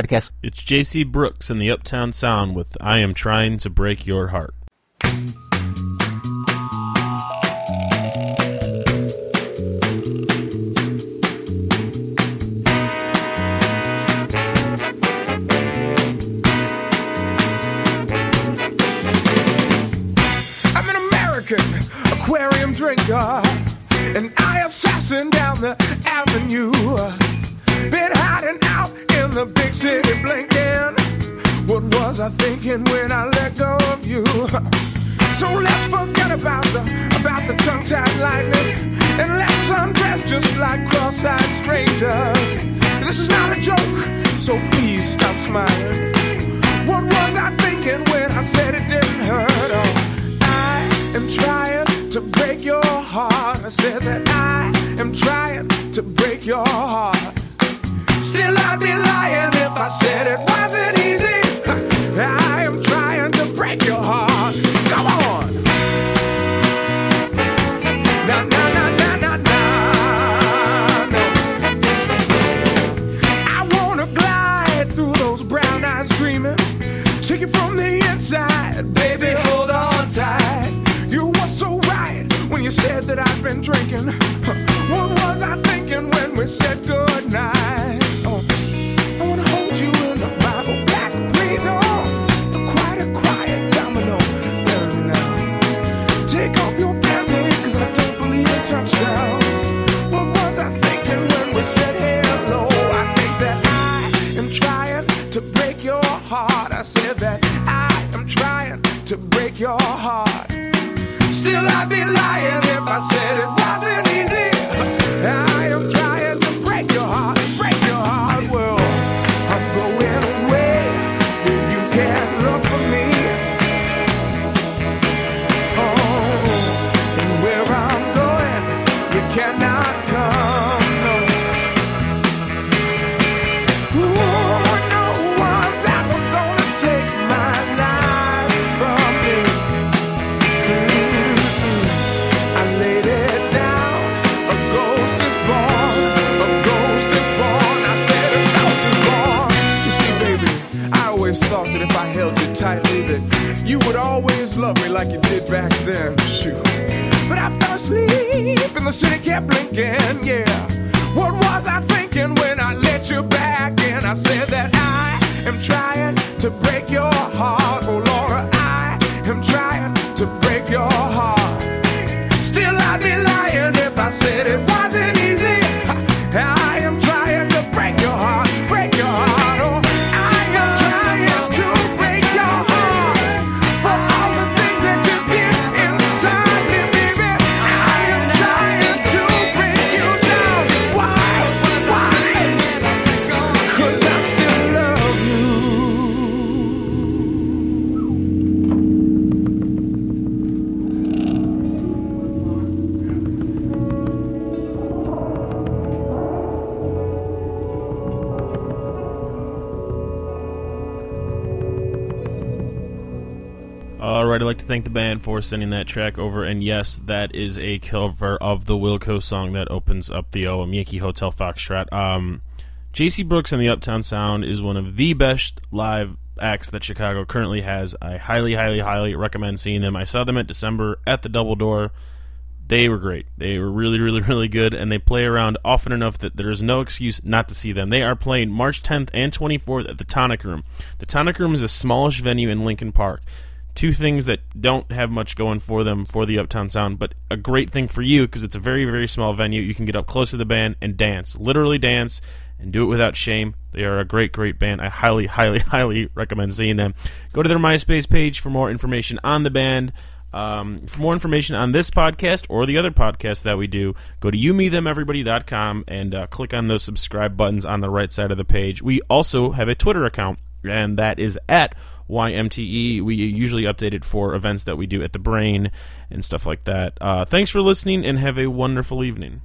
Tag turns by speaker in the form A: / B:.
A: podcast.
B: It's JC Brooks and the Uptown Sound with I Am Trying to Break Your Heart.
C: I'm an American aquarium drinker, and I assassin down the avenue. Been hiding out in the big city blinking. What was I thinking when I let go of you? So let's forget about the about the tongue-tied lightning, and let's undress just like cross-eyed strangers. This is not a joke, so please stop smiling. What was I thinking when I said it didn't hurt? Oh, I am trying to break your heart. I said that I am trying to break your heart. Still, I'd be lying if I said it wasn't easy. I am trying to break your heart. Come on. Na na na na na na. No. I wanna glide through those brown eyes dreaming. Take it from the inside, baby, hold on tight. You were so right when you said that I've been drinking. What was I thinking when we said goodnight? Still, I'd be lying if I said it wasn't easy. I am trying like you did back then. Shoot. But I fell asleep and the city kept blinking, yeah. What was I thinking when I let you back in? I said that I am trying to break your heart. Oh, Laura, I am trying to break your heart. Still, I'd be lying if I said it All
B: right, I'd like to thank the band for sending that track over. And yes, that is a cover of the Wilco song that opens up the album Yankee Hotel Foxtrot. Um, JC Brooks and the Uptown Sound is one of the best live acts that Chicago currently has. I highly, highly, highly recommend seeing them. I saw them at December at the Double Door. They were great. They were really, really, really good, and they play around often enough that there is no excuse not to see them. They are playing March 10th and 24th at the Tonic Room. The Tonic Room is a smallish venue in Lincoln Park. Two things that don't have much going for them for the Uptown Sound, but a great thing for you because it's a very, very small venue. You can get up close to the band and dance, literally dance, and do it without shame. They are a great, great band. I highly, highly, highly recommend seeing them. Go to their MySpace page for more information on the band. Um, for more information on this podcast or the other podcast that we do, go to youmethemeverybody.com and uh, click on those subscribe buttons on the right side of the page. We also have a Twitter account, and that is at YMTE. We usually update it for events that we do at the Brain and stuff like that. Uh, thanks for listening, and have a wonderful evening.